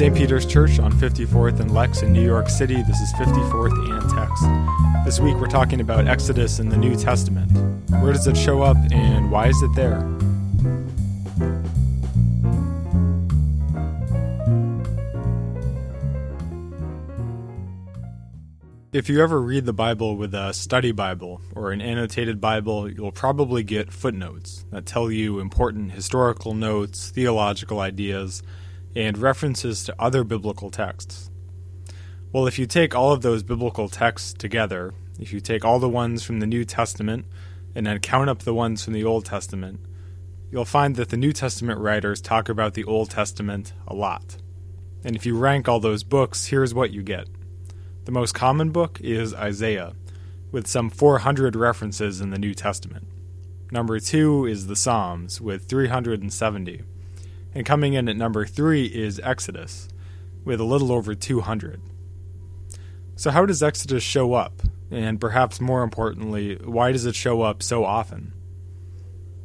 St. Peter's Church on 54th and Lex in New York City. This is 54th and Text. This week we're talking about Exodus in the New Testament. Where does it show up and why is it there? If you ever read the Bible with a study Bible or an annotated Bible, you'll probably get footnotes that tell you important historical notes, theological ideas, and references to other biblical texts. Well, if you take all of those biblical texts together, if you take all the ones from the New Testament and then count up the ones from the Old Testament, you'll find that the New Testament writers talk about the Old Testament a lot. And if you rank all those books, here's what you get. The most common book is Isaiah, with some 400 references in the New Testament. Number two is the Psalms, with 370. And coming in at number three is Exodus, with a little over 200. So, how does Exodus show up? And perhaps more importantly, why does it show up so often?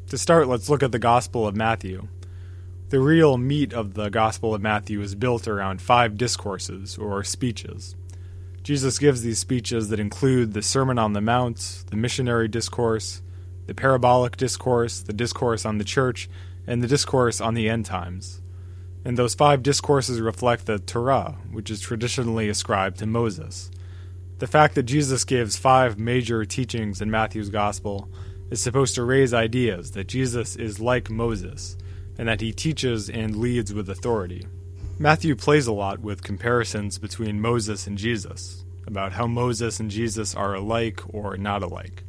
To start, let's look at the Gospel of Matthew. The real meat of the Gospel of Matthew is built around five discourses, or speeches. Jesus gives these speeches that include the Sermon on the Mount, the missionary discourse, the parabolic discourse, the discourse on the church, and the discourse on the end times. And those five discourses reflect the Torah, which is traditionally ascribed to Moses. The fact that Jesus gives five major teachings in Matthew's Gospel is supposed to raise ideas that Jesus is like Moses, and that he teaches and leads with authority. Matthew plays a lot with comparisons between Moses and Jesus, about how Moses and Jesus are alike or not alike.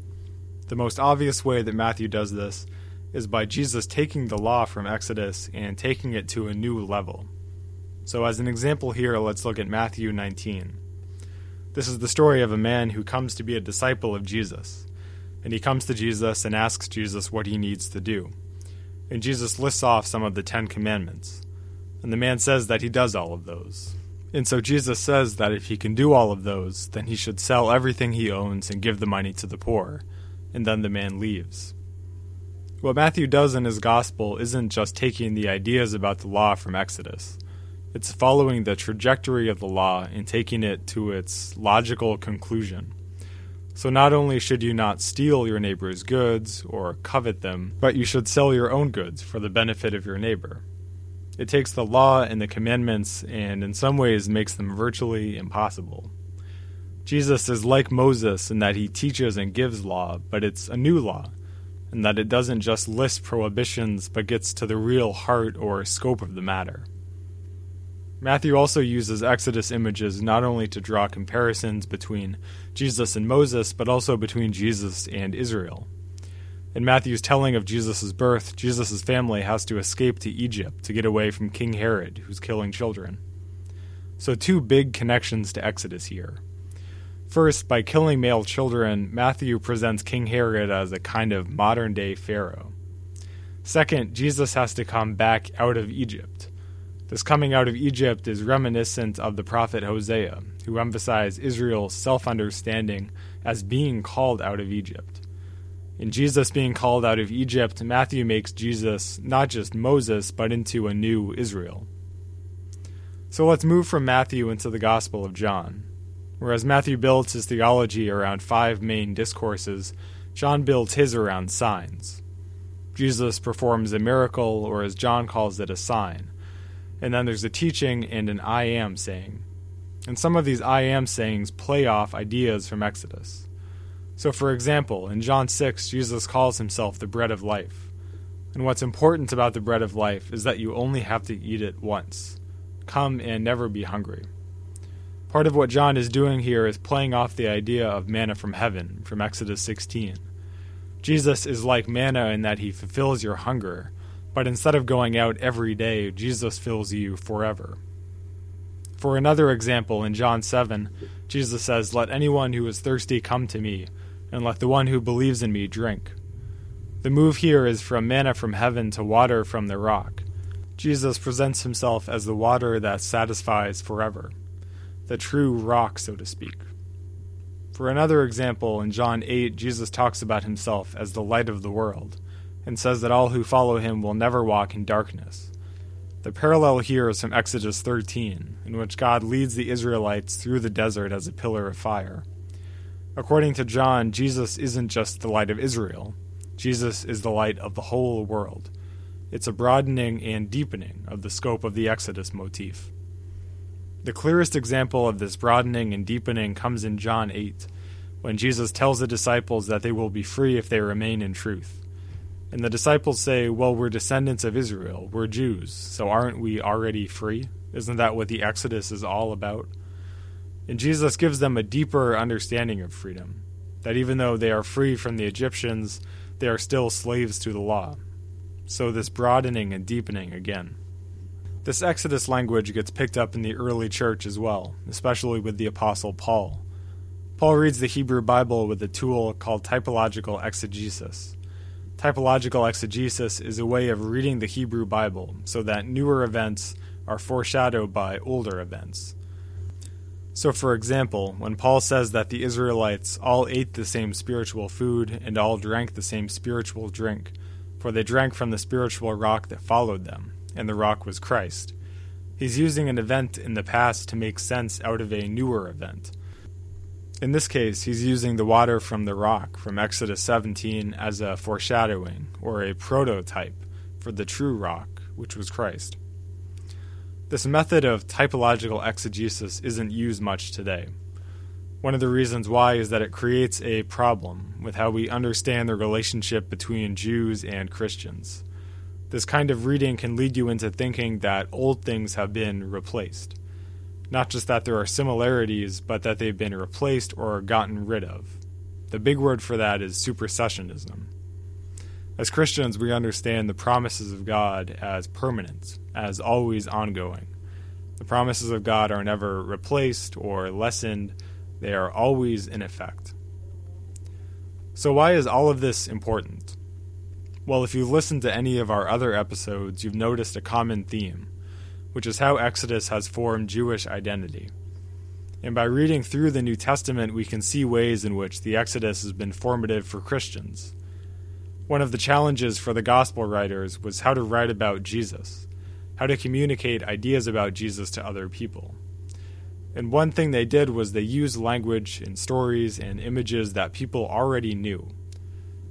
The most obvious way that Matthew does this is by Jesus taking the law from Exodus and taking it to a new level. So, as an example here, let's look at Matthew 19. This is the story of a man who comes to be a disciple of Jesus. And he comes to Jesus and asks Jesus what he needs to do. And Jesus lists off some of the Ten Commandments. And the man says that he does all of those. And so Jesus says that if he can do all of those, then he should sell everything he owns and give the money to the poor. And then the man leaves. What Matthew does in his gospel isn't just taking the ideas about the law from Exodus, it's following the trajectory of the law and taking it to its logical conclusion. So, not only should you not steal your neighbor's goods or covet them, but you should sell your own goods for the benefit of your neighbor. It takes the law and the commandments and, in some ways, makes them virtually impossible. Jesus is like Moses in that he teaches and gives law, but it's a new law and that it doesn't just list prohibitions but gets to the real heart or scope of the matter. Matthew also uses Exodus images not only to draw comparisons between Jesus and Moses, but also between Jesus and Israel. In Matthew's telling of Jesus' birth, Jesus' family has to escape to Egypt to get away from King Herod, who's killing children. So, two big connections to Exodus here. First, by killing male children, Matthew presents King Herod as a kind of modern day Pharaoh. Second, Jesus has to come back out of Egypt. This coming out of Egypt is reminiscent of the prophet Hosea, who emphasized Israel's self understanding as being called out of Egypt. In Jesus being called out of Egypt, Matthew makes Jesus not just Moses, but into a new Israel. So let's move from Matthew into the Gospel of John. Whereas Matthew builds his theology around five main discourses, John builds his around signs. Jesus performs a miracle, or as John calls it, a sign. And then there's a teaching and an I am saying. And some of these I am sayings play off ideas from Exodus. So, for example, in John 6, Jesus calls himself the bread of life. And what's important about the bread of life is that you only have to eat it once. Come and never be hungry. Part of what John is doing here is playing off the idea of manna from heaven from Exodus 16. Jesus is like manna in that he fulfills your hunger, but instead of going out every day, Jesus fills you forever. For another example, in John 7, Jesus says, Let anyone who is thirsty come to me, and let the one who believes in me drink. The move here is from manna from heaven to water from the rock. Jesus presents himself as the water that satisfies forever the true rock, so to speak. For another example, in John 8, Jesus talks about himself as the light of the world, and says that all who follow him will never walk in darkness. The parallel here is from Exodus 13, in which God leads the Israelites through the desert as a pillar of fire. According to John, Jesus isn't just the light of Israel, Jesus is the light of the whole world. It's a broadening and deepening of the scope of the Exodus motif. The clearest example of this broadening and deepening comes in John 8, when Jesus tells the disciples that they will be free if they remain in truth. And the disciples say, Well, we're descendants of Israel, we're Jews, so aren't we already free? Isn't that what the Exodus is all about? And Jesus gives them a deeper understanding of freedom, that even though they are free from the Egyptians, they are still slaves to the law. So, this broadening and deepening again. This Exodus language gets picked up in the early church as well, especially with the Apostle Paul. Paul reads the Hebrew Bible with a tool called typological exegesis. Typological exegesis is a way of reading the Hebrew Bible so that newer events are foreshadowed by older events. So, for example, when Paul says that the Israelites all ate the same spiritual food and all drank the same spiritual drink, for they drank from the spiritual rock that followed them, and the rock was Christ. He's using an event in the past to make sense out of a newer event. In this case, he's using the water from the rock from Exodus 17 as a foreshadowing or a prototype for the true rock, which was Christ. This method of typological exegesis isn't used much today. One of the reasons why is that it creates a problem with how we understand the relationship between Jews and Christians. This kind of reading can lead you into thinking that old things have been replaced. Not just that there are similarities, but that they've been replaced or gotten rid of. The big word for that is supersessionism. As Christians, we understand the promises of God as permanent, as always ongoing. The promises of God are never replaced or lessened, they are always in effect. So, why is all of this important? Well, if you've listened to any of our other episodes, you've noticed a common theme, which is how Exodus has formed Jewish identity. And by reading through the New Testament, we can see ways in which the Exodus has been formative for Christians. One of the challenges for the gospel writers was how to write about Jesus, how to communicate ideas about Jesus to other people. And one thing they did was they used language and stories and images that people already knew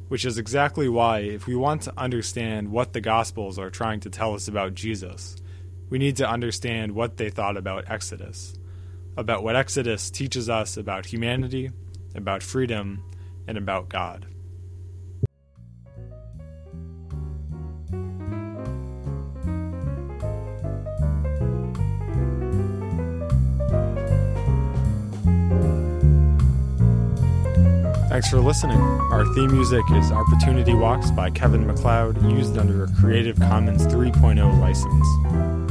which is exactly why, if we want to understand what the Gospels are trying to tell us about Jesus, we need to understand what they thought about Exodus, about what Exodus teaches us about humanity, about freedom, and about God. Thanks for listening. Our theme music is Opportunity Walks by Kevin MacLeod, used under a Creative Commons 3.0 license.